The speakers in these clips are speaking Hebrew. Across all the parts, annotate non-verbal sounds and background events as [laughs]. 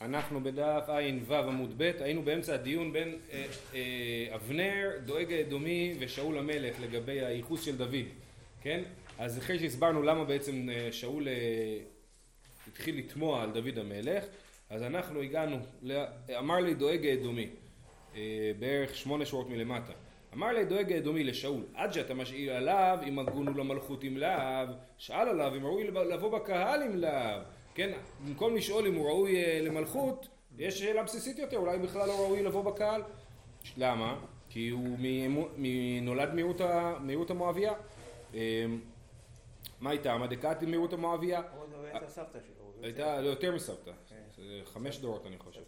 אנחנו בדף ע"ו עמוד ב', היינו באמצע הדיון בין אה, אה, אבנר, דואג האדומי ושאול המלך לגבי הייחוס של דוד, כן? אז אחרי שהסברנו למה בעצם אה, שאול התחיל לתמוע על דוד המלך, אז אנחנו הגענו, אמר לי דואג האדומי, בערך שמונה שורות מלמטה, אמר לי דואג האדומי לשאול, עד שאתה משאיל עליו אם הגונו למלכות אם לאו, שאל עליו אם ראוי לבוא בקהל אם לאו כן, במקום לשאול אם הוא ראוי אה, למלכות, יש שאלה בסיסית יותר, אולי בכלל לא ראוי לבוא בקהל. למה? כי הוא נולד מהירות המואביה. אמ, מה הייתה? מדקת מהירות המואביה? הייתה סבתא שלו. לא, יותר מסבתא. כן. חמש דורות אני חושב.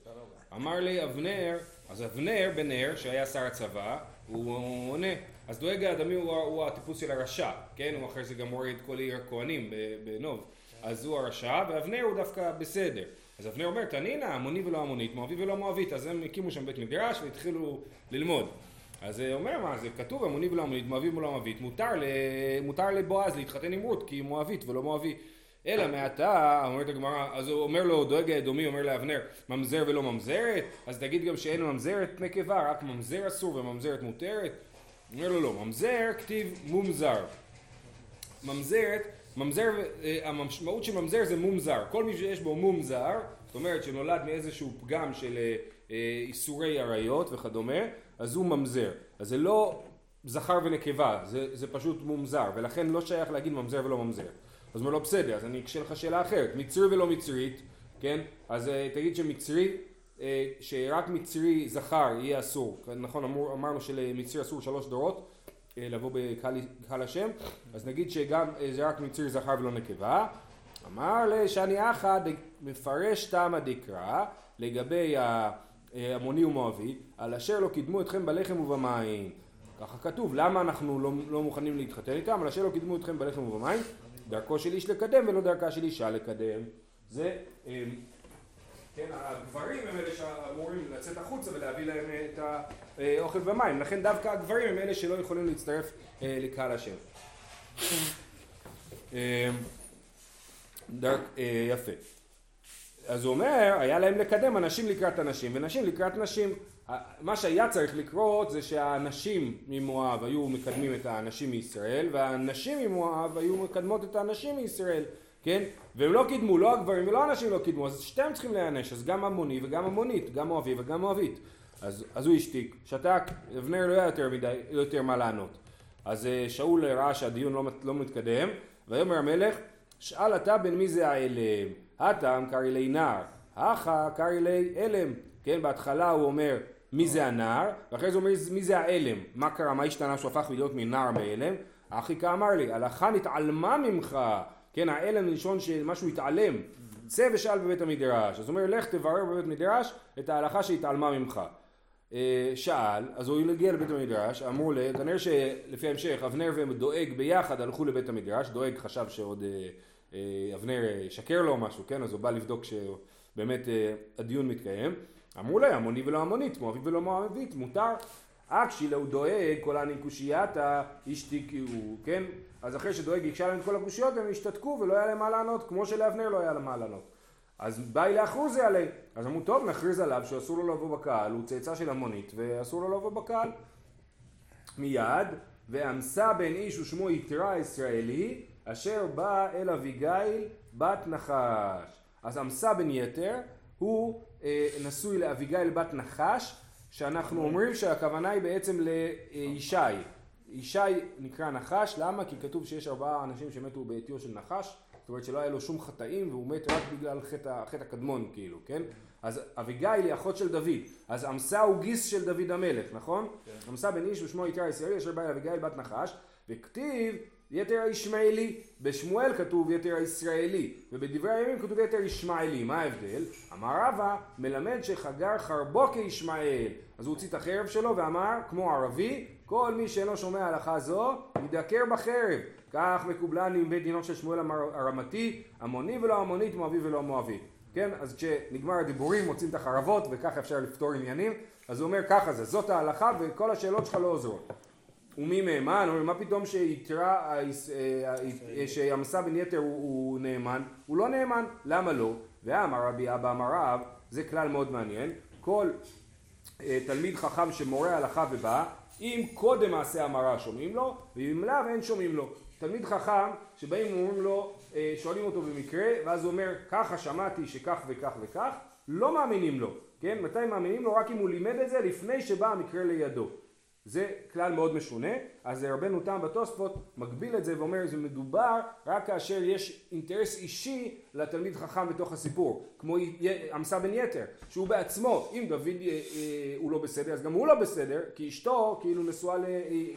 אמר לי אבנר, אז אבנר בן נר, שהיה שר הצבא, הוא עונה. אז דואג האדמי הוא הטיפוס של הרשע, כן? הוא אחרי זה גם הוריד כל עיר הכהנים בנוב. אז הוא הרשע, ואבנר הוא דווקא בסדר. אז אבנר אומר, תנינא, המוני ולא המונית, מואבי ולא מואבית, אז הם הקימו שם בית מדרש והתחילו ללמוד. אז זה אומר מה, זה כתוב המוני ולא המונית, מואבי ולא מואבית, מותר, מותר לבועז להתחתן עם רות, כי היא מואבית ולא מואבי. אלא מעתה, אומרת הגמרא, אז הוא אומר לו, דואג האדומי, אומר לאבנר, ממזר ולא ממזרת? אז תגיד גם שאין ממזרת נקבה, רק ממזר אסור וממזרת מותרת? אומר לו לא, ממזר כתיב מומזר. ממזרת ממזר, אה, המשמעות של ממזר זה מומזר, כל מי שיש בו מומזר, זאת אומרת שנולד מאיזשהו פגם של אה, אה, איסורי עריות וכדומה, אז הוא ממזר. אז זה לא זכר ונקבה, זה, זה פשוט מומזר, ולכן לא שייך להגיד ממזר ולא ממזר. אז הוא אומר לו בסדר, אז אני אקשה לך שאלה אחרת, מצרי ולא מצרית, כן? אז תגיד שמצרי, שרק מצרי זכר יהיה אסור, נכון אמר, אמרנו שלמצרי אסור שלוש דורות, לבוא בקהל השם, אז נגיד שגם אה, זה רק מציר זכר ולא נקבה. אמר לשני אחא מפרש תמא דקרא לגבי המוני ומואבי, על אשר לא קידמו אתכם בלחם ובמים. ככה כתוב, למה אנחנו לא, לא מוכנים להתחתן איתם? על אשר לא קידמו אתכם בלחם ובמים, דרכו של איש לקדם ולא דרכה של אישה לקדם. זה אה, כן, הגברים הם אלה שאמורים לצאת החוצה ולהביא להם את האוכל ומים, לכן דווקא הגברים הם אלה שלא יכולים להצטרף אה, לקהל השם. אה, אה, יפה. אז הוא אומר, היה להם לקדם אנשים לקראת אנשים ונשים לקראת נשים. מה שהיה צריך לקרות זה שהאנשים ממואב היו מקדמים את האנשים מישראל והנשים ממואב היו מקדמות את האנשים מישראל. כן? והם לא קידמו, לא הגברים ולא הנשים לא קידמו, אז שתיהם צריכים להיענש, אז גם המוני וגם המונית, גם מואבי וגם מואבית. אז, אז הוא השתיק, שתק, אבנר לא היה יותר מדי, לא יותר מה לענות. אז אה, שאול ראה שהדיון לא, לא מתקדם, ויאמר המלך, שאל אתה בין מי זה האלם? הטעם קרעי לי נער, הכא קרעי לי אלם. כן, בהתחלה הוא אומר מי זה הנער, ואחרי זה הוא אומר מי זה האלם. מה קרה, מה השתנה שהוא הפך להיות מנער מאלם? אחי כאמר לי, הלכה נתעלמה ממך כן, האלם מלשון שמשהו התעלם, צא ושאל בבית המדרש, אז הוא אומר לך תברר בבית המדרש את ההלכה שהתעלמה ממך. אה, שאל, אז הוא הגיע לבית המדרש, אמרו לי, כנראה שלפי ההמשך אבנר ודואג ביחד הלכו לבית המדרש, דואג חשב שעוד אה, אה, אבנר שקר לו או משהו, כן, אז הוא בא לבדוק שבאמת הדיון מתקיים. אמרו לי, המוני ולא המונית, מואבית ולא מואבית, מותר. אקשי לו דואג כל הניקושייתא השתיקו, כן? אז אחרי שדואג הקשה להם את כל הקושיות הם השתתקו ולא היה להם מה לענות, כמו שלאבנר לא היה להם מה לענות. אז באי לאחרוזי עלי. אז אמרו, טוב, נכריז עליו שאסור לו לבוא בקהל, הוא צאצא של המונית ואסור לו לבוא בקהל. מיד, ואמסה בן איש ושמו יתרה ישראלי, אשר בא אל אביגיל בת נחש. אז אמסה בן יתר הוא אה, נשוי לאביגיל בת נחש, שאנחנו אומרים שהכוונה היא בעצם לישי. ישי נקרא נחש, למה? כי כתוב שיש ארבעה אנשים שמתו בעטיו של נחש, זאת אומרת שלא היה לו שום חטאים והוא מת רק בגלל חטא, החטא הקדמון כאילו, כן? אז אביגיל היא אחות של דוד, אז עמסה הוא גיס של דוד המלך, נכון? כן. עמסה בן איש ושמו יתר ישראלי אשר בא אביגיל בת נחש, וכתיב יתר הישמעאלי, בשמואל כתוב יתר הישראלי, ובדברי הימים כתוב יתר ישמעאלי, מה ההבדל? אמר רבא, מלמד שחגר חרבו כישמעאל, אז הוא הוציא את החרב שלו ואמר, כמו ערבי, כל מי שאינו שומע הלכה זו, ידקר בחרב. כך מקובלני עם בית דינו של שמואל הרמתי, המוני ולא המונית, מואבי ולא מואבי. כן, אז כשנגמר הדיבורים מוצאים את החרבות וככה אפשר לפתור עניינים, אז הוא אומר ככה זה, זאת ההלכה וכל השאלות שלך לא עוזרות. ומי מהימן? אומר מה פתאום שיתרה, אה, אה, שימסה בן יתר הוא, הוא נאמן? הוא לא נאמן, למה לא? ואמר רבי אבא אמר רב, זה כלל מאוד מעניין. כל אה, תלמיד חכם שמורה הלכה ובא, אם קודם מעשה המרה שומעים לו, ואם לאו אין שומעים לו. תלמיד חכם שבאים ואומרים לו, אה, שואלים אותו במקרה, ואז הוא אומר, ככה שמעתי שכך וכך וכך, לא מאמינים לו, כן? מתי מאמינים לו? רק אם הוא לימד את זה לפני שבא המקרה לידו. זה כלל מאוד משונה, אז רבנו תם בתוספות מגביל את זה ואומר זה מדובר רק כאשר יש אינטרס אישי לתלמיד חכם בתוך הסיפור, כמו עמסה בן יתר, שהוא בעצמו, אם דוד אה, אה, הוא לא בסדר אז גם הוא לא בסדר, כי אשתו כאילו נשואה,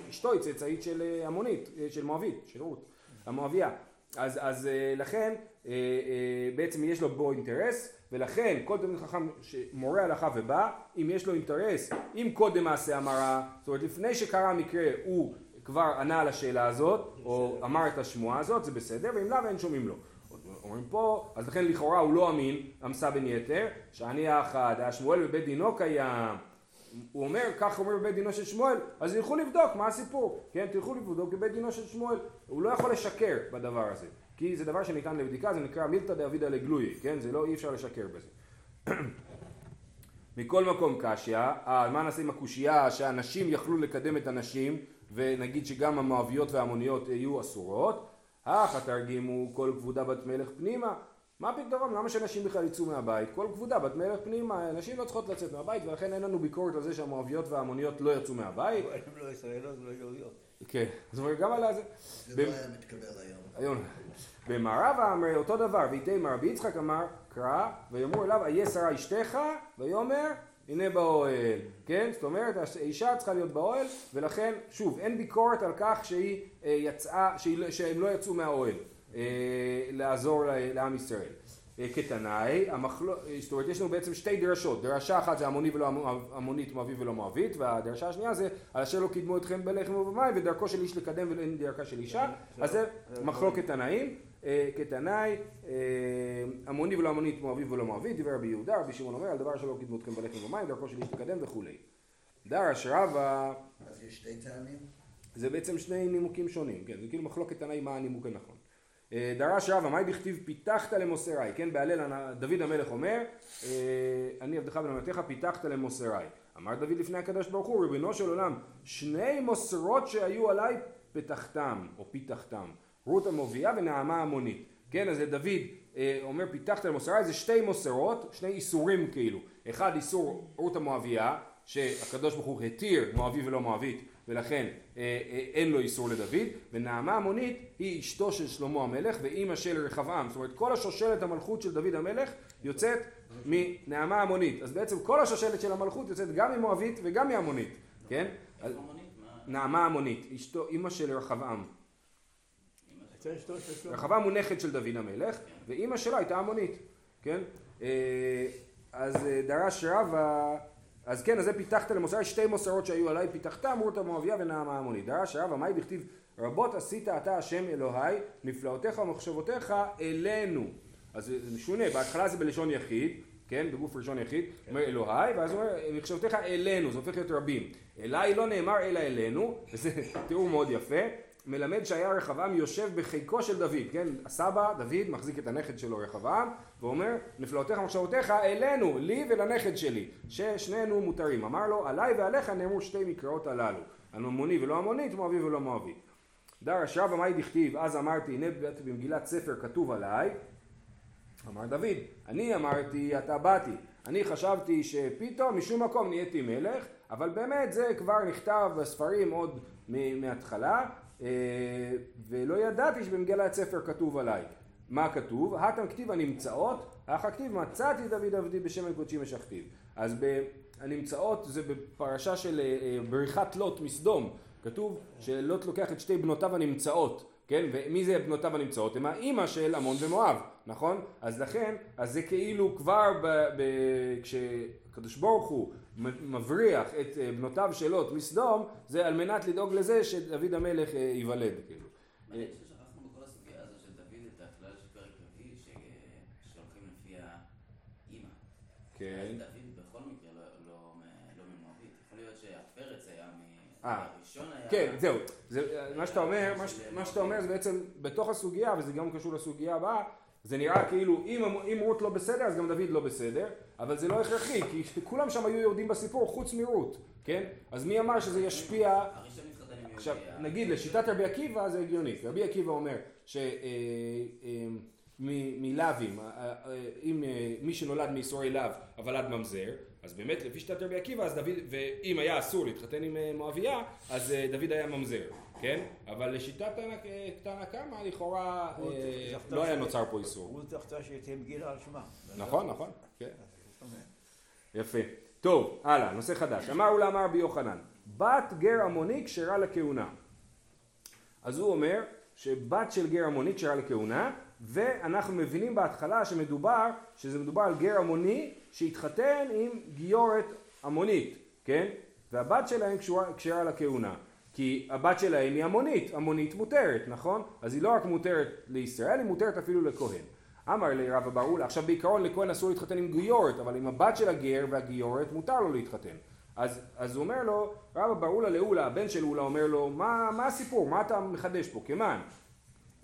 אשתו היא צאצאית של אה, המונית, אה, של מואבית, של רות, המואביה, אז, אז אה, לכן אה, אה, בעצם יש לו בו אינטרס ולכן כל תלמיד חכם שמורה הלכה ובא, אם יש לו אינטרס, אם קודם מעשה המרה, זאת אומרת לפני שקרה המקרה הוא כבר ענה על השאלה הזאת, או אמר את השמועה הזאת, זה בסדר, ואם לאו אין שומעים לו. אומרים פה, אז לכן לכאורה הוא לא אמין, עמסה בן יתר, שאני האחד, השמואל בבית דינו קיים. הוא אומר, כך אומר בבית דינו של שמואל, אז ילכו לבדוק מה הסיפור, כן, תלכו לבדוק בבית דינו של שמואל, הוא לא יכול לשקר בדבר הזה. כי זה דבר שניתן לבדיקה, זה נקרא מילתא דאבידא לגלויי, כן? זה לא, אי אפשר לשקר בזה. [coughs] מכל מקום קשיא, אה, מה נעשה עם הקושייה שהנשים יכלו לקדם את הנשים ונגיד שגם המואביות וההמוניות יהיו אסורות, אך התרגימו כל כבודה בת מלך פנימה, מה הפתרון? למה שנשים בכלל יצאו מהבית? כל כבודה בת מלך פנימה, נשים לא צריכות לצאת מהבית ולכן אין לנו ביקורת על זה שהמואביות וההמוניות לא יצאו מהבית. הם לא ישראלות ולא יהודיות. כן, אומרת גם על זה. זה לא היה מתקבל היום. במערבה אמר אותו דבר, ויתמר רבי יצחק אמר, קרא, ויאמרו אליו, איה שרה אשתך, ויאמר, הנה באוהל, כן? זאת אומרת, האישה צריכה להיות באוהל, ולכן, שוב, אין ביקורת על כך שהיא אה, יצאה, לא, שהם לא יצאו מהאוהל, לעזור לעם ישראל. אה, כתנאי, המחלו... זאת אומרת יש לנו בעצם שתי דרשות, דרשה אחת זה המוני ולא המונית, מואבי ולא מואבית, והדרשה השנייה זה על אשר לא קידמו אתכם בלחם ובמים ודרכו של איש לקדם ואין דרכה של אישה, אז זה מחלוקת תנאים, אה, כתנאי, המוני ולא המונית, מואבי ולא מואבית, דיבר רבי יהודה, רבי שמעון אומר על דבר שלא קידמו אתכם בלחם ובמים, דרכו של איש לקדם וכולי. דרש רבה... אז יש שתי טעמים? זה בעצם שני נימוקים שונים, כן, זה כאילו מחלוקת תנאים מה הנימוק הנכון. אה, דרש רבא, מהי בכתיב פיתחת למוסרי, כן, בהלל דוד המלך אומר, אה, אני עבדך ונאמתך פיתחת למוסרי. אמר דוד לפני הקדוש ברוך הוא, ריבונו של עולם, שני מוסרות שהיו עליי פתחתם, או פיתחתם, רות המובייה ונעמה המונית. כן, אז דוד אה, אומר פיתחת למוסרי, זה שתי מוסרות, שני איסורים כאילו. אחד איסור רות המואבייה, שהקדוש ברוך הוא התיר מואבי ולא מואבית, ולכן אה, אה, אין לו איסור לדוד, ונעמה המונית היא אשתו של שלמה המלך ואימא של רחבעם, זאת אומרת כל השושלת המלכות של דוד המלך יוצאת מנעמה המונית, אז בעצם כל השושלת של המלכות יוצאת גם ממואבית וגם מהמונית, כן? נעמה המונית, אשתו, אימא של רחבעם. רחבעם הוא נכד של דוד המלך, ואימא שלו הייתה המונית, כן? אה, אז דרש רבא אז כן, אז זה פיתחת למוסר, שתי מוסרות שהיו עליי, פיתחת אמרות המואביה ונעמה המונית. דרש רבא, מהי בכתיב רבות עשית אתה השם אלוהי, נפלאותיך ומחשבותיך אלינו. אז זה משונה, בהתחלה זה בלשון יחיד, כן, בגוף ראשון יחיד, כן. אומר אלוהי, ואז הוא אומר מחשבותיך אלינו, זה הופך להיות רבים. אליי לא נאמר אלא אלינו, [laughs] וזה תיאור מאוד יפה. מלמד שהיה רחבעם יושב בחיקו של דוד, כן? הסבא, דוד, מחזיק את הנכד שלו רחבעם, ואומר, נפלאותיך ומחשבותיך אלינו, לי ולנכד שלי, ששנינו מותרים. אמר לו, עליי ועליך נאמרו שתי מקראות הללו, המוני ולא המונית, מואבי ולא מואבי. דרש רבא מאי דכתיב, אז אמרתי, הנה במגילת ספר כתוב עליי, אמר דוד, אני אמרתי, אתה באתי. אני חשבתי שפתאום משום מקום נהייתי מלך, אבל באמת זה כבר נכתב בספרים עוד מההתחלה, ולא ידעתי שבמגילת ספר כתוב עליי. מה כתוב? הטם כתיב הנמצאות, אך הכתיב מצאתי דוד עבדי בשמן קודשי משכתיו. אז הנמצאות זה בפרשה של אה, אה, בריחת לוט מסדום. כתוב שלוט לוקח את שתי בנותיו הנמצאות, כן? ומי זה בנותיו הנמצאות? הם האימא של עמון ומואב, נכון? אז לכן, אז זה כאילו כבר ב, ב, כשקדוש ברוך הוא מבריח את אה, בנותיו של לוט מסדום, זה על מנת לדאוג לזה שדוד המלך אה, ייוולד, כאילו. מעניין ששכחנו בכל הסוגיה הזו של דוד את הכלל של פרק רביעי, שהולכים לפי האימא. כן. דוד בכל מקרה לא, לא, לא ממואבית. יכול להיות שהפרץ היה אה. היה... כן, זהו. מה שאתה אומר זה בעצם בתוך הסוגיה, וזה גם קשור לסוגיה הבאה, זה נראה כאילו אם, אם רות לא בסדר אז גם דוד לא בסדר, אבל זה לא הכרחי, כי כולם שם היו יהודים בסיפור חוץ מרות, כן? אז מי אמר שזה ישפיע... עכשיו, נגיד לשיטת רבי עקיבא זה הגיוני, רבי עקיבא אומר שמלאווים, אה, אה, אה, אם מי שנולד מייסורי לאו אבל עד ממזר, אז באמת לפי שיטת רבי עקיבא, אז דוד, ואם היה אסור להתחתן עם מואביה, אז דוד היה ממזר. כן? אבל לשיטת תנא קמא לכאורה אה, לא היה נוצר פה איסור. הוא זכתה שתהיה מגילה על שמה. נכון, נכון, כן. יפה. טוב, הלאה, נושא חדש. אמר אולה אמר רבי יוחנן, בת גר עמוני כשרה לכהונה. אז הוא אומר שבת של גר עמוני כשרה לכהונה, ואנחנו מבינים בהתחלה שמדובר, שזה מדובר על גר עמוני שהתחתן עם גיורת עמונית, כן? והבת שלהם כשרה לכהונה. כי הבת שלהם היא המונית, המונית מותרת, נכון? אז היא לא רק מותרת לישראל, היא מותרת אפילו לכהן. אמר לי רבא ברולה, עכשיו בעיקרון לכהן אסור להתחתן עם גיורת, אבל עם הבת של הגר והגיורת מותר לו להתחתן. אז, אז הוא אומר לו, רבא ברולה לאולה, הבן של אולה אומר לו, מה, מה הסיפור? מה אתה מחדש פה? כמען?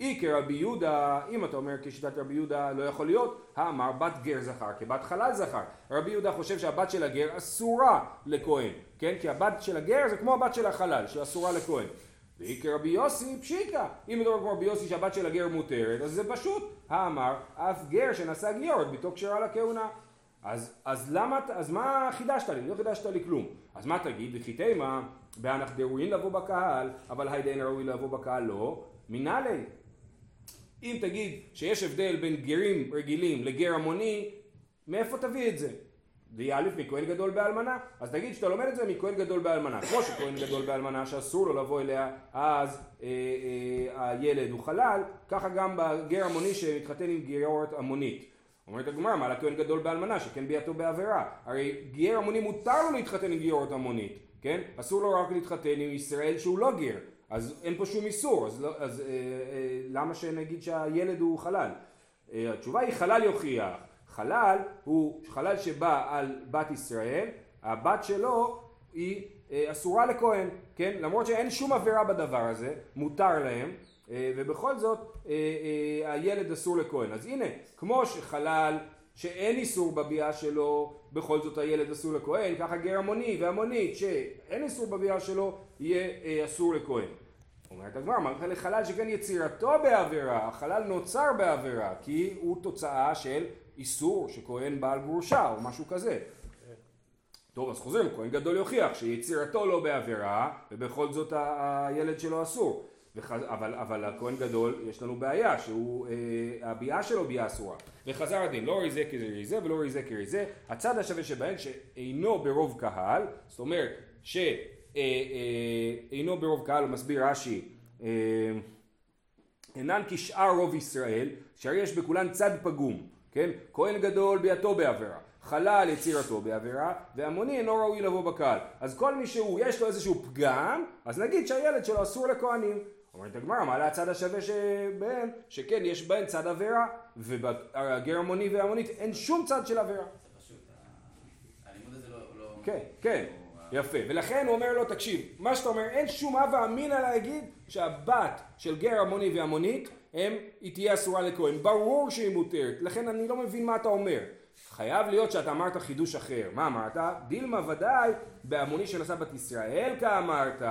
אי כרבי יהודה, אם אתה אומר כשיטת רבי יהודה לא יכול להיות, האמר בת גר זכר כבת חלל זכר. רבי יהודה חושב שהבת של הגר אסורה לכהן, כן? כי הבת של הגר זה כמו הבת של החלל, שאסורה לכהן. ואי כרבי יוסי פשיטא, אם מדובר כמו רבי יוסי שהבת של הגר מותרת, אז זה פשוט, האמר אף גר שנשא גיורת ביתו כשרה לכהונה. אז, אז למה, אז מה חידשת לי? לא חידשת לי כלום. אז מה תגיד? וכי תימא, באנח דראוין לבוא בקהל, אבל היידאין ראוי לבוא בקהל לא, מנהלי. אם תגיד שיש הבדל בין גרים רגילים לגר המוני, מאיפה תביא את זה? ויאלף מכהן גדול באלמנה, אז תגיד שאתה לומד את זה מכהן גדול באלמנה. כמו שכהן גדול באלמנה שאסור לו לבוא אליה אז אה, אה, הילד הוא חלל, ככה גם בגר המוני שמתחתן עם גרות המונית. אומרת הגמרא, מה לכהן גדול באלמנה שכן ביאתו בעבירה? הרי גר המוני מותר לו להתחתן עם גרות המונית, כן? אסור לו רק להתחתן עם ישראל שהוא לא גר. אז אין פה שום איסור, אז, לא, אז אה, אה, למה שנגיד שהילד הוא חלל? אה, התשובה היא חלל יוכיח. חלל הוא חלל שבא על בת ישראל, הבת שלו היא אה, אסורה לכהן, כן? למרות שאין שום עבירה בדבר הזה, מותר להם, אה, ובכל זאת אה, אה, הילד אסור לכהן. אז הנה, כמו שחלל שאין איסור בביאה שלו, בכל זאת הילד אסור לכהן, ככה גר המוני והמונית שאין איסור בביאה שלו, יהיה אה, אסור לכהן. אומרת הגמרא, אמרת לחלל שכן יצירתו בעבירה, החלל נוצר בעבירה, כי הוא תוצאה של איסור שכהן בעל גרושה או משהו כזה. טוב, אז חוזרים, כהן גדול יוכיח שיצירתו לא בעבירה, ובכל זאת הילד שלו אסור. וחז... אבל, אבל הכהן גדול, יש לנו בעיה, שהוא, אה, הביאה שלו ביאה אסורה. וחזר הדין, לא ריזה כריזה ולא ריזה כריזה, הצד השווה שבהן שאינו ברוב קהל, זאת אומרת שאינו אה, אה, ברוב קהל, הוא מסביר רש"י, אה, אינן כשאר רוב ישראל, שהרי יש בכולן צד פגום, כן? כהן גדול ביאתו בעבירה. חלל יצירתו בעבירה, והמוני אינו ראוי לבוא בקהל. אז כל מי שהוא, יש לו איזשהו פגם, אז נגיד שהילד שלו אסור לכהנים. אומרת הגמרא, מה להצד השווה שבהם, שכן, יש בהם צד עבירה, ובגר המוני והמונית אין שום צד של עבירה. פשוט, הלימוד הזה לא... לא- כן, כן, יפה. ולכן הוא אומר לו, תקשיב, מה שאתה אומר, אין שום הווה אמינא להגיד שהבת של גר המוני והמונית, הם, היא תהיה אסורה לכהן. ברור שהיא מותרת, לכן אני לא מבין מה אתה אומר. חייב להיות שאתה אמרת חידוש אחר. מה אמרת? דילמה ודאי בהמוני שנשא בת ישראל כאמרת.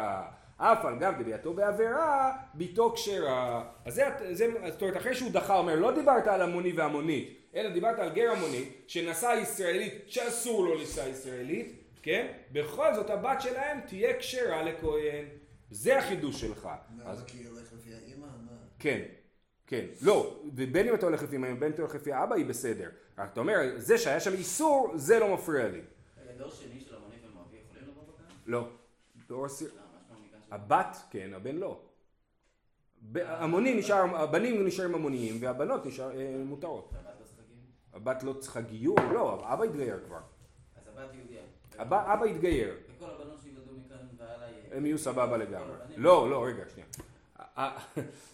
אף על גב דביעתו בעבירה, ביתו כשרה. אז זה, זה, זאת אומרת, אחרי שהוא דחה, אומר, לא דיברת על המוני והמונית, אלא דיברת על גר המונית, שנשא ישראלית, שאסור לו לשא ישראלית, כן? בכל זאת הבת שלהם תהיה כשרה לכהן. זה החידוש שלך. אז כי הולך לפי האימא? כן. כן, לא, ובין אם אתה הולך לפי אמא, בין אם אתה הולך לפי אבא, היא בסדר. רק אתה אומר, זה שהיה שם איסור, זה לא מפריע לי. דור שני של המוני ומואבי יכולים לבוא בקהל? לא. דור סיר... הבת כן, הבן לא. המוני נשאר, הבנים נשארים המוניים והבנות נשאר אה, מותרות. הבת לא צריכה גיור? לא, אבא התגייר כבר. אז הבת יהודיה. אבא התגייר. וכל הבנות שילמדו מכאן והלאה... הם יהיו סבבה לגמרי. לא, לא, רגע, שנייה.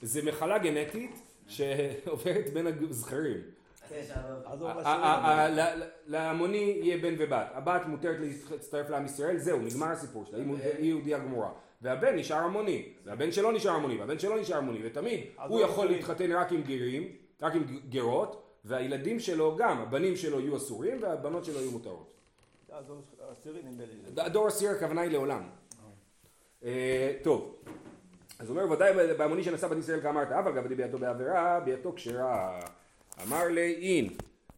זה מחלה גנטית שעוברת בין הזכרים. להמוני יהיה בן ובת. הבת מותרת להצטרף לעם ישראל, זהו, נגמר הסיפור שלה, היא יהודייה גמורה. והבן נשאר המוני, והבן שלו נשאר המוני, והבן שלו נשאר המוני, ותמיד הוא יכול להתחתן רק עם גרים, רק עם גרות, והילדים שלו גם, הבנים שלו יהיו אסורים והבנות שלו יהיו מותרות. הדור העשירי הכוונה היא לעולם. אה, טוב, אז אומר ודאי בהמוני שנשא בת ישראל כאמרת, אבל גבדי ביתו בעבירה, ביתו כשרה. אמר לי אין,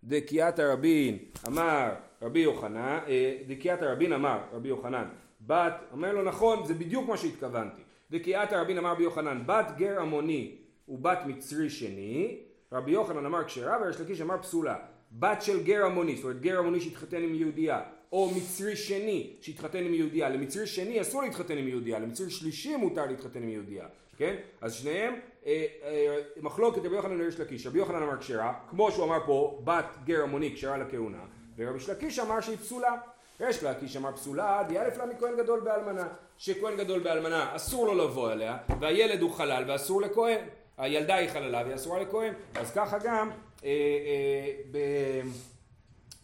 דקיית הרבין, אמר רבי יוחנן, אה, דקיית הרבין אמר רבי יוחנן, בת, אומר לו נכון, זה בדיוק מה שהתכוונתי. דקיית הרבין אמר רבי יוחנן, בת גר עמוני ובת מצרי שני, רבי יוחנן אמר כשרה וריש לקיש אמר פסולה. בת של גר עמוני, זאת אומרת גר עמוני שהתחתן עם יהודייה, או מצרי שני שהתחתן עם יהודייה, למצרי שני אסור להתחתן עם יהודייה, למצרי שלישי מותר להתחתן עם יהודייה, כן? אז שניהם, אה, אה, מחלוקת רבי יוחנן וריש לקיש, רבי יוחנן אמר כשרה, כמו שהוא אמר פה, בת גר עמוני כשרה לכהונה, ורבי שלקיש אמר שהיא פסולה. ריש לקיש אמר פסולה, דיאלף לה מכהן גדול באלמנה, שכהן גדול באלמנה אסור לו לבוא אליה, והילד הוא חלל ואסור לכהן, הילדה היא חללה והיא אסורה לכהן, אז ככה גם אה, אה,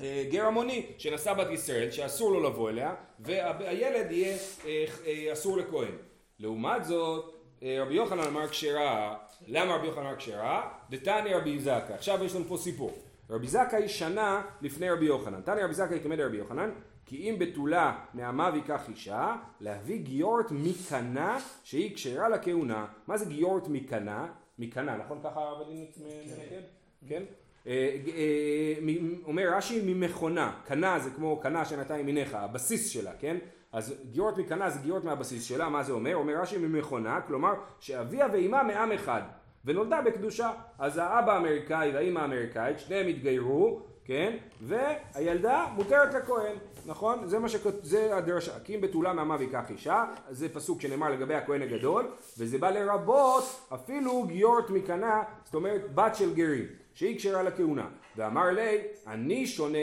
בגר המוני שנשא בת ישראל שאסור לו לבוא אליה והילד יהיה אה, אסור לכהן. לעומת זאת רבי יוחנן אמר כשרה, למה רבי יוחנן אמר כשרה? דתני רבי זקה. עכשיו יש לנו פה סיפור. רבי זכאי שנה לפני רבי יוחנן. תניא רבי זכאי כמד רבי יוחנן, כי אם בתולה מעמה ויקח אישה, להביא גיורת מקנה שהיא כשרה לכהונה. מה זה גיורת מקנה? מקנה, נכון ככה הרב הדין מנקד? כן? אה, אה, אומר רש"י ממכונה, קנה זה כמו קנה שנתן ימינך, הבסיס שלה, כן? אז גיורת מקנה זה גיורת מהבסיס שלה, מה זה אומר? אומר רש"י ממכונה, כלומר שאביה ואימה מעם אחד ונולדה בקדושה. אז האבא האמריקאי והאימא האמריקאית, שניהם התגיירו, כן? והילדה מותרת לכהן, נכון? זה מה שכות... זה הדרשה. כי אם בתולה מעמה ויקח אישה, זה פסוק שנאמר לגבי הכהן הגדול, וזה בא לרבות אפילו גיורת מקנה, זאת אומרת בת של גרים, שהיא כשרה לכהונה. ואמר לי, אני שונה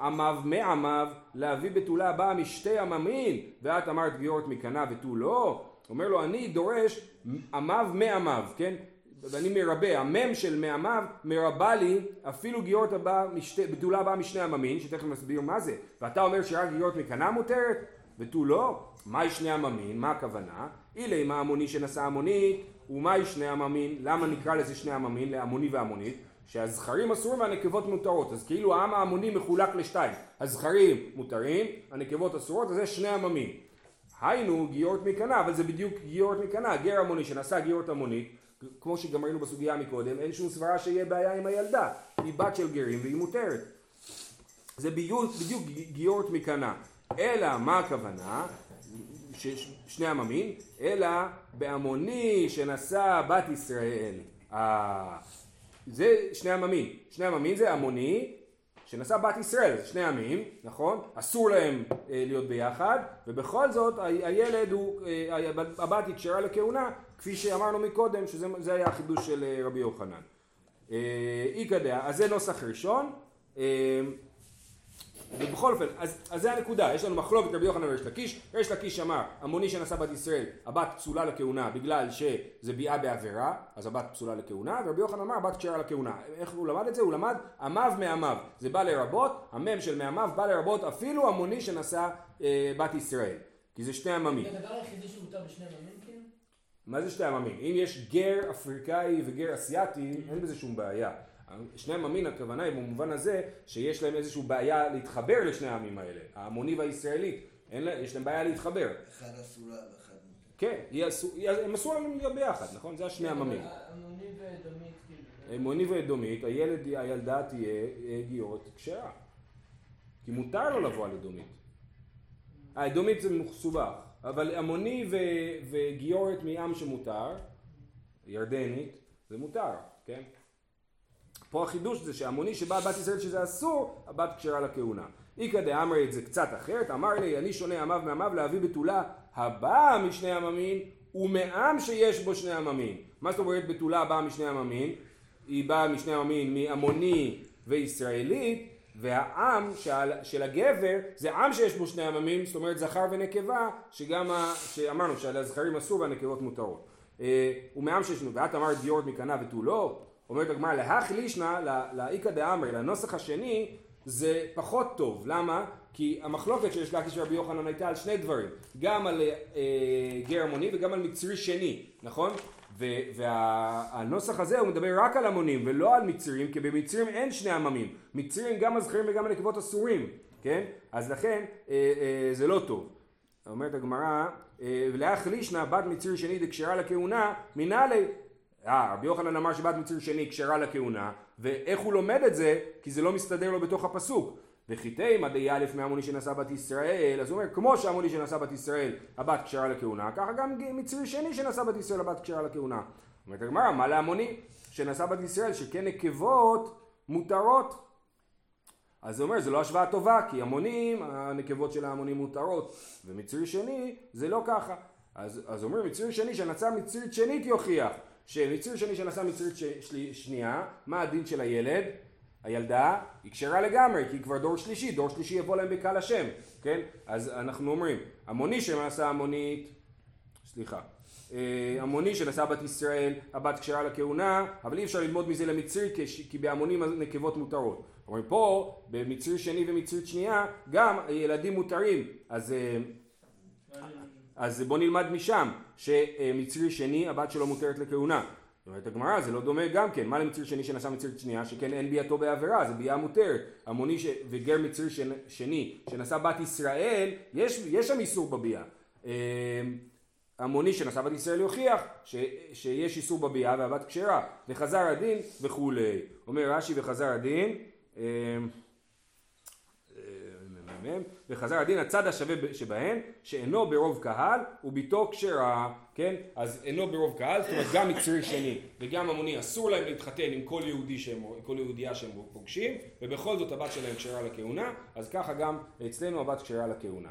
עמיו מעמיו, להביא בתולה הבאה משתי עממין, ואת אמרת גיורת מקנה ותו לא? אומר לו, אני דורש עמיו מעמיו, כן? ואני מרבה, המם של מעמיו מרבה לי אפילו גיורת הבאה, משתי, בתולה הבאה משני עממין, שתכף נסביר מה זה, ואתה אומר שרק גיורת מקנה מותרת, ותו לא, מהי שני עממין, מה הכוונה? אילי מה המוני שנשא המונית, ומהי שני עממין, למה נקרא לזה שני עממין, להמוני והמונית? שהזכרים אסורים והנקבות מותרות, אז כאילו העם ההמוני מחולק לשתיים, הזכרים מותרים, הנקבות אסורות, אז זה שני עממים. היינו גיורת מקנה, אבל זה בדיוק גיורת מקנה, גר המוני שנשא גיורת המונית, כמו שגם ראינו בסוגיה מקודם, אין שום סברה שיהיה בעיה עם הילדה, היא בת של גרים והיא מותרת. זה בדיוק, בדיוק גיורת מקנה. אלא מה הכוונה? שני עממים, אלא בהמוני שנשא בת ישראל. אה, זה שני עממים. שני עממים זה המוני שנשא בת ישראל, זה שני עמים, נכון? אסור להם אה, להיות ביחד, ובכל זאת הילד הוא, אה, הבת היא כשרה לכהונה, כפי שאמרנו מקודם, שזה היה החידוש של אה, רבי יוחנן. איכא דעה, אז זה נוסח ראשון. אה, ובכל אופן, אז, אז זה הנקודה, יש לנו מחלוקת רבי יוחנן וריש לקיש, ריש לקיש אמר, המוני שנשא בת ישראל, הבת פסולה לכהונה בגלל שזה ביאה בעבירה, אז הבת פסולה לכהונה, ורבי יוחנן אמר, הבת כשרה לכהונה. איך הוא למד את זה? הוא למד עמיו מעמיו, זה בא לרבות, המם של מעמיו בא לרבות אפילו המוני שנשא אה, בת ישראל, כי זה שני עממים. זה הדבר היחידי שמותר בשני עממים כאילו? מה זה שני עממים? אם יש גר אפריקאי וגר אסיאתי, אין בזה שום בעיה. שני עממים הכוונה היא במובן הזה שיש להם איזושהי בעיה להתחבר לשני העמים האלה, ההמוני והישראלית, לה, יש להם בעיה להתחבר. אחד אסורה ואחד כן, הם אסור להם להיות ביחד, נכון? זה השני עממים. המוני ואדומית כאילו. המוני ואדומית, הילד, הילדה תהיה אה, גיורת כשרה. כי מותר לו לבוא על אדומית. האדומית זה מסובך, אבל המוני וגיורת מעם שמותר, ירדנית, זה מותר, כן? פה החידוש זה שהמוני שבא בת ישראל שזה אסור, הבת כשרה לכהונה. איכא דאמרי את זה קצת אחרת, אמר לי אני שונה עמיו מעמיו להביא בתולה הבאה משני עממין ומעם שיש בו שני עממין. מה זאת אומרת בתולה הבאה משני עממין? היא באה משני עממין מעמוני וישראלית והעם של, של הגבר זה עם שיש בו שני עממים, זאת אומרת זכר ונקבה, שגם, ה, שאמרנו שעל הזכרים אסור והנקבות מותרות. אה, ומעם שיש לנו, ואת אמרת גיורת מקנה ותו לא, אומרת הגמרא להך לישנא, לאיכא דאמרי, לנוסח השני, זה פחות טוב. למה? כי המחלוקת של יש ורבי יוחנן הייתה על שני דברים, גם על אה, גר המוני וגם על מצרי שני, נכון? והנוסח הזה הוא מדבר רק על המונים ולא על מצרים, כי במצרים אין שני עממים. מצרים גם הזכרים וגם הנקבות אסורים, כן? אז לכן אה, אה, זה לא טוב. אומרת הגמרא, אה, ולאח לישנא בת מציר שני דקשרה לכהונה, מנהלי אה, רבי יוחנן אמר שבת מציר שני כשרה לכהונה, ואיך הוא לומד את זה? כי זה לא מסתדר לו בתוך הפסוק. וחיטי מדי א' מהמוני שנשא בת ישראל, אז הוא אומר, כמו שהמוני שנשא בת ישראל, הבת כשרה לכהונה, ככה גם מצרי שני שנשא בת ישראל, הבת כשרה לכהונה. אומרת הגמרא, מה להמוני שנשא בת ישראל, שכן נקבות מותרות. אז הוא אומר, זה לא השוואה טובה, כי המונים, הנקבות של ההמונים מותרות, ומצרי שני, זה לא ככה. אז, אז אומר, מצרי שני שנשא מצרית שנית יוכיח. שמציר שני שנשא מצרית שנייה, מה הדין של הילד? הילדה היא כשרה לגמרי, כי היא כבר דור שלישי, דור שלישי יבוא להם בקהל השם, כן? אז אנחנו אומרים, המוני שנשא המונית, סליחה, אה, המוני שנשא בת ישראל, הבת כשרה לכהונה, אבל אי אפשר ללמוד מזה למצרי, כי בהמונים נקבות מותרות. אומרים פה, במצרי שני ומצרית שנייה, גם ילדים מותרים, אז... אז בוא נלמד משם, שמצרי שני הבת שלו מותרת לכהונה. אומרת הגמרא, זה לא דומה גם כן, מה למצרי שני שנשא מצרית שנייה, שכן אין ביאתו בעבירה, זה ביאה מותרת. המוני ש... וגר מצרי ש... שני שנשא בת ישראל, יש, יש שם איסור בביאה. אמ, המוני שנשא בת ישראל יוכיח ש... שיש איסור בביאה והבת כשרה, וחזר הדין וכולי. אומר רש"י וחזר הדין, אמ, מהם, וחזר הדין הצד השווה שבהן, שאינו ברוב קהל וביתו כשרה, כן? אז אינו ברוב קהל, זאת אומרת גם מצרי שני וגם המוני אסור להם להתחתן עם כל יהודי שהם, כל יהודייה שהם פוגשים, ובכל זאת הבת שלהם כשרה לכהונה, אז ככה גם אצלנו הבת כשרה לכהונה.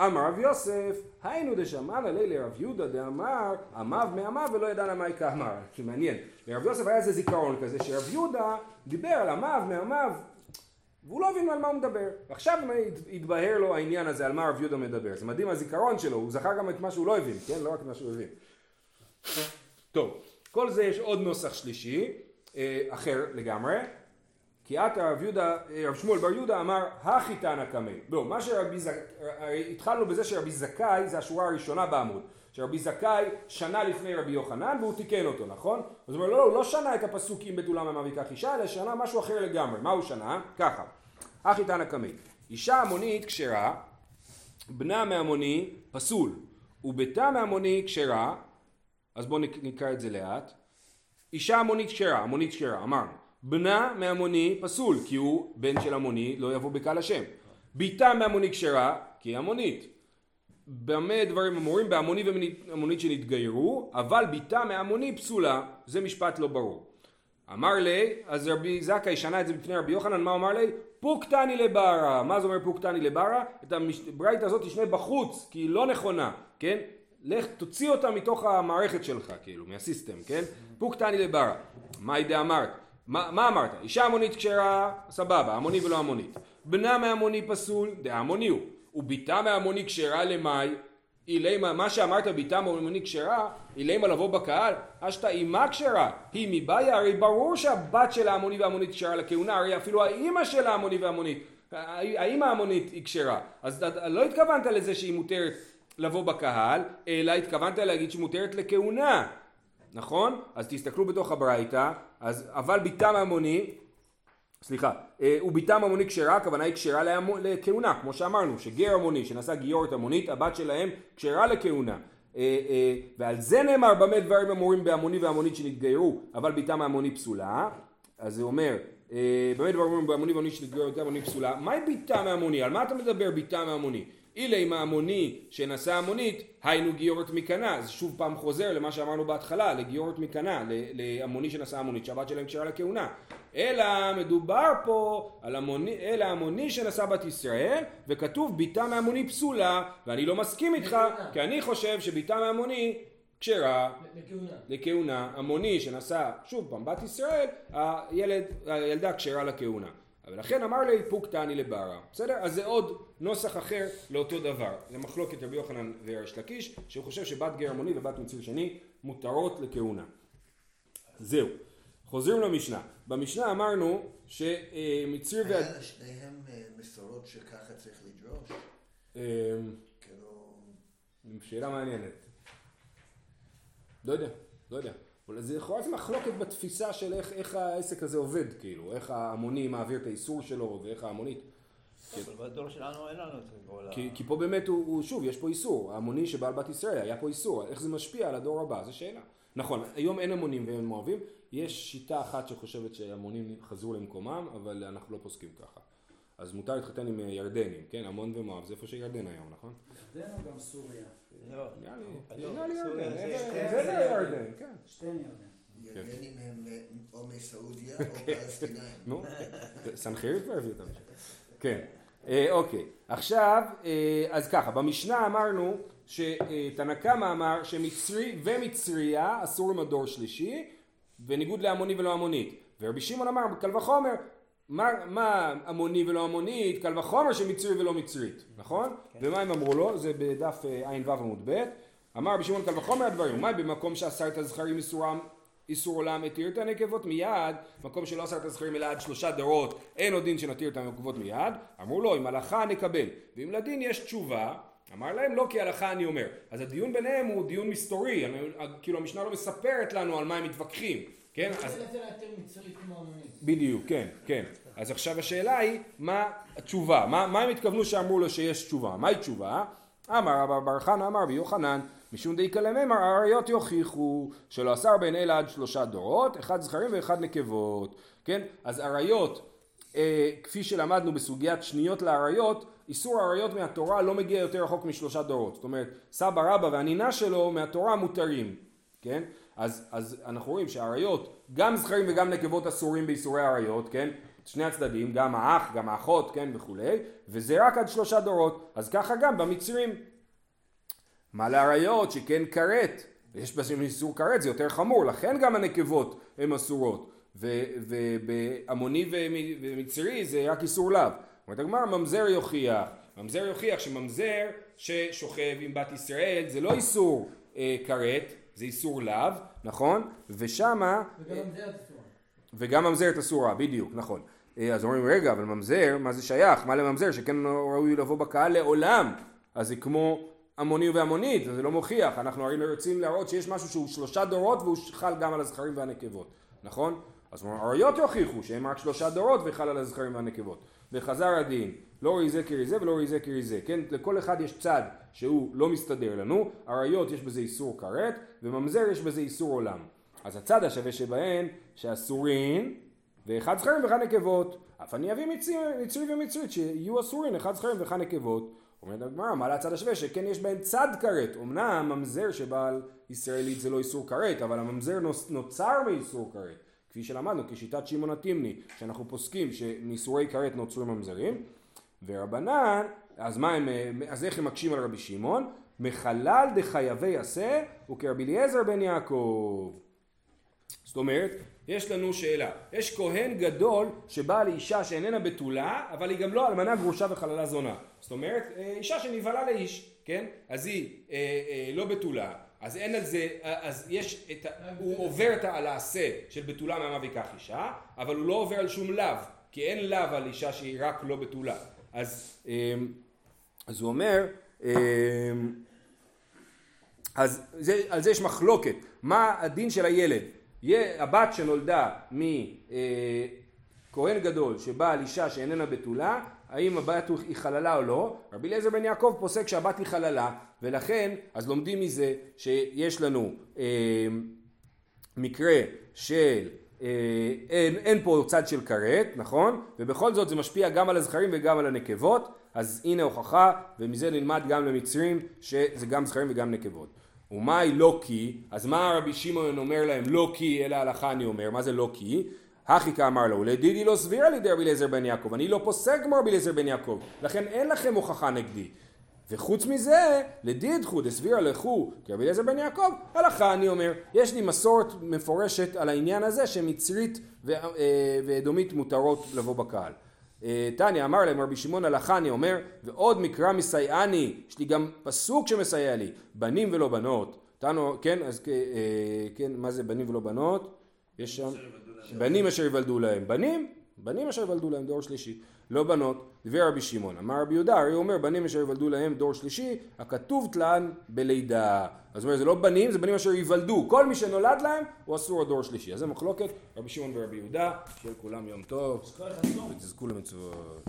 אמר רב יוסף, היינו דשמען עלי לרב יהודה דאמר, עמיו מעמיו ולא ידענה מהי כאמר. כי מעניין, לרב יוסף היה איזה זיכרון כזה, שרב יהודה דיבר על עמיו מעמיו והוא לא הבין על מה הוא מדבר. ועכשיו התבהר לו העניין הזה, על מה רב יהודה מדבר. זה מדהים הזיכרון שלו, הוא זכר גם את מה שהוא לא הבין, כן? לא רק מה שהוא הבין. טוב, כל זה יש עוד נוסח שלישי, אה, אחר לגמרי. כי את רב יהודה, אה, רב שמואל בר יהודה אמר, הכי תנא קמי. לא, מה שרבי זכאי, התחלנו בזה שרבי זכאי זה השורה הראשונה בעמוד. שרבי זכאי שנה לפני רבי יוחנן והוא תיקן אותו, נכון? אז הוא אומר, לא, הוא לא שנה את הפסוקים בתולה ממה ויקח אישה, אלא שנה משהו אחר לגמרי. מה הוא שנה? ככה. אחי תנא קמי. אישה המונית כשרה, בנה מהמוני פסול, וביתה מהמוני כשרה, אז בואו נקרא את זה לאט. אישה המונית כשרה, המונית כשרה, אמרנו. בנה מהמוני פסול, כי הוא בן של המוני, לא יבוא בקהל השם. ביתה מהמוני כשרה, כי היא המונית. במה דברים אמורים? בהמוני והמונית שנתגיירו, אבל ביתה מהמוני פסולה, זה משפט לא ברור. אמר לי, אז רבי זכאי שנה את זה בפני רבי יוחנן, מה אמר לי? פוקטני לברה. מה זה אומר פוקטני לברה? את הברייתא הזאת תשנה בחוץ, כי היא לא נכונה, כן? לך תוציא אותה מתוך המערכת שלך, כאילו, מהסיסטם, כן? פוקטני לברה. מה ידע אמרת? מה, מה אמרת? אישה המונית כשרה, סבבה, המוני ולא המונית. בנה מהמוני פסול, דהמוני הוא. וביתה מהמוני כשרה למאי, אילימה, מה שאמרת ביתה מהמוני כשרה, אילימה לבוא בקהל, אשתא אימה כשרה, היא מבעיה, הרי ברור שהבת של ההמוני והמונית כשרה לכהונה, הרי אפילו האימא של ההמוני והמונית, האימא ההמונית היא כשרה, אז לא התכוונת לזה שהיא מותרת לבוא בקהל, אלא התכוונת להגיד שהיא מותרת לכהונה, נכון? אז תסתכלו בתוך הברייתא, אבל ביתה מהמוני סליחה, אה, וביתם המוני כשרה, הכוונה היא כשרה לכהונה, כמו שאמרנו, שגר המוני שנשא גיורת המונית, הבת שלהם כשרה לכהונה. אה, אה, ועל זה נאמר במה דברים אמורים בהמוני והמונית שנתגיירו, אבל ביתם ההמוני פסולה. אז זה אומר, במה דברים אמורים בהמוני והמונית שנתגיירו, ביתם ההמוני פסולה. מהי ביתם ההמוני? על מה אתה מדבר ביתם ההמוני? אילי עם ההמוני שנשא המונית, היינו גיורת מקנה. זה שוב פעם חוזר למה שאמרנו בהתחלה, לגיורת מקנה, להמוני שנשא המונית, שהבת שלהם כשרה לכהונה. אלא מדובר פה על המוני, אלא המוני שנשא בת ישראל, וכתוב ביתה מהמוני פסולה, ואני לא מסכים איתך, כי אני חושב שביתה מהמוני כשרה לכהונה. לכהונה, המוני שנשא, שוב פעם, בת ישראל, הילד, הילדה כשרה לכהונה. ולכן אמר לי פוק תעני לברה. בסדר? אז זה עוד נוסח אחר לאותו דבר. זה מחלוקת רבי יוחנן וריש לקיש, שהוא חושב שבת גר המוני ובת מציר שני מותרות לכהונה. זהו. חוזרים למשנה. במשנה אמרנו שמציר ו... היה לשניהם אה, מסורות שככה צריך לדרוש? אמ, כאילו... שאלה מעניינת. לא יודע. לא יודע. אבל זה לכאורה זה מחלוקת בתפיסה של איך, איך העסק הזה עובד, כאילו, איך ההמוני מעביר את האיסור שלו ואיך ההמונית. כן. אבל בדור שלנו אין לנו את כל ה... כי, כי פה באמת הוא, הוא, שוב, יש פה איסור. ההמוני שבעל בת ישראל, היה פה איסור. איך זה משפיע על הדור הבא? זו שאלה. נכון, היום אין המונים ואין מואבים. יש שיטה אחת שחושבת שהמונים חזרו למקומם, אבל אנחנו לא פוסקים ככה. אז מותר להתחתן עם ירדנים, כן? עמון ומואב, זה איפה שירדן היום, נכון? ירדן או גם סוריה? לא. נראה לי, לא, נראה לי סוריה ירדן. זה- כן. שתיהן ירדן. ירדנים הם אה, או מסעודיה או פלסטינאים. נו, [laughs] סנחריב כבר הביא אותם. כן, אה, אוקיי. עכשיו, אה, אז ככה, במשנה אמרנו שתנא קמא אמר שמצרי ומצריה אסור עם הדור שלישי, בניגוד להמוני ולא המונית. ורבי שמעון אמר, קל וחומר, מה, מה המוני ולא המונית, קל וחומר שמצרי ולא מצרית, נכון? ומה הם אמרו לו? זה בדף אה, ע"ו עמוד ב', אמר רבי שמעון קל וחומר הדברים, מה במקום שאסר את הזכרים איסורם איסור עולם התיר את הנקבות מיד, מקום שלא את הזכרים אלא עד שלושה דורות, אין עוד דין שנתיר את הנקבות מיד, אמרו לו אם הלכה נקבל, ואם לדין יש תשובה, אמר להם לא כי הלכה אני אומר, אז הדיון ביניהם הוא דיון מסתורי, כאילו המשנה לא מספרת לנו על מה הם מתווכחים, כן? אז. בדיוק, כן, כן. אז עכשיו השאלה היא, מה התשובה? מה, מה הם התכוונו שאמרו לו שיש תשובה? מהי תשובה? אמר רבא בר חנא אמר רבי יוחנן, משום דאיקלם אמר האריות יוכיחו שלא אסר בין אלה עד שלושה דורות, אחד זכרים ואחד נקבות, כן? אז אריות, אה, כפי שלמדנו בסוגיית שניות לאריות, איסור האריות מהתורה לא מגיע יותר רחוק משלושה דורות. זאת אומרת, סבא רבא והנינה שלו מהתורה מותרים, כן? אז, אז אנחנו רואים שהאריות, גם זכרים וגם נקבות אסורים באיסורי האריות, כן? שני הצדדים, גם האח, גם האחות, כן, וכולי, וזה רק עד שלושה דורות. אז ככה גם במצרים. מה לאריות שכן כרת, ויש בהם איסור כרת, זה יותר חמור, לכן גם הנקבות הן אסורות. ובעמוני ומצרי זה רק איסור לאו. אומרת הגמרא, ממזר יוכיח. ממזר יוכיח שממזר ששוכב עם בת ישראל זה לא איסור אה, כרת, זה איסור לאו, נכון? ושמה... וגם זה אסור. וגם ממזרת אסורה, בדיוק, נכון. אה, אז אומרים, רגע, אבל ממזר, מה זה שייך? מה לממזר? שכן ראוי לבוא בקהל לעולם. אז זה כמו המוני והמונית, זה לא מוכיח. אנחנו הרי רוצים להראות שיש משהו שהוא שלושה דורות והוא חל גם על הזכרים והנקבות, נכון? אז האריות יוכיחו שהם רק שלושה דורות וחל על הזכרים והנקבות. וחזר הדין, לא ראי זה כראי זה ולא ראי זה כראי זה, כן? לכל אחד יש צד שהוא לא מסתדר לנו, אריות יש בזה איסור כרת, וממזר יש בזה איסור עולם. אז הצד השווה שבהן, שאסורין, ואחד זכרים ואחד נקבות. אף אני אביא מצרי, מצרי ומצרית שיהיו אסורין, אחד זכרים ואחד נקבות. אומרת הגמרא, מה לצד השווה? שכן יש בהן צד כרת. אמנם ממזר שבעל ישראלית זה לא איסור כרת, אבל הממזר נוצר מאיסור כרת. כפי שלמדנו, כשיטת שמעון התימני, שאנחנו פוסקים שמאיסורי כרת נוצרו ממזרים. ורבנן, אז מה הם, אז איך הם מקשים על רבי שמעון? מחלל דחייבי עשה וכרבי אליעזר בן יעקב. זאת אומרת, יש לנו שאלה. יש כהן גדול שבא לאישה שאיננה בתולה, אבל היא גם לא אלמנה גרושה וחללה זונה. זאת אומרת, אישה שנבהלה לאיש, כן? אז היא אה, אה, לא בתולה. אז אין על זה, אז יש את. הוא עובר את על העשה של בתולה מהמה ויקח אישה, אבל הוא לא עובר על שום לאו, כי אין לאו על אישה שהיא רק לא בתולה. אז, אז הוא אומר, אז זה, על זה יש מחלוקת, מה הדין של הילד? הבת שנולדה מכהן גדול שבא על אישה שאיננה בתולה, האם הבת היא חללה או לא? רבי אליעזר בן יעקב פוסק שהבת היא חללה, ולכן אז לומדים מזה שיש לנו אה, מקרה של אה, אין, אין פה צד של כרת, נכון? ובכל זאת זה משפיע גם על הזכרים וגם על הנקבות, אז הנה הוכחה, ומזה נלמד גם למצרים שזה גם זכרים וגם נקבות. ומאי לא כי, אז מה רבי שמעון אומר להם לא כי אלא הלכה אני אומר, מה זה לא כי? הכי אמר לו, לדידי לא סביר על ידי רבי אליעזר בן יעקב, אני לא פוסק כמו רבי אליעזר בן יעקב, לכן אין לכם הוכחה נגדי. וחוץ מזה, לדידחו דסבירה לכו כרבי אליעזר בן יעקב, הלכה אני אומר. יש לי מסורת מפורשת על העניין הזה שמצרית ואדומית מותרות לבוא בקהל. תניא אמר להם רבי שמעון הלכה אני אומר, ועוד מקרא מסייעני, יש לי גם פסוק שמסייע לי, בנים ולא בנות. תנו, כן, אז כן, מה זה בנים ולא בנות? יש שם, בנים אשר יוולדו להם, בנים, בנים אשר יוולדו להם, דור שלישי. לא בנות. דבר רבי שמעון, אמר רבי יהודה, הרי הוא אומר בנים אשר יוולדו להם דור שלישי, הכתוב תלן בלידה. אז הוא אומר זה לא בנים, זה בנים אשר ייוולדו, כל מי שנולד להם הוא אסור הדור שלישי. אז זה מחלוקת, רבי שמעון ורבי יהודה, שיהיה לכולם יום טוב, ותזכו למצוות.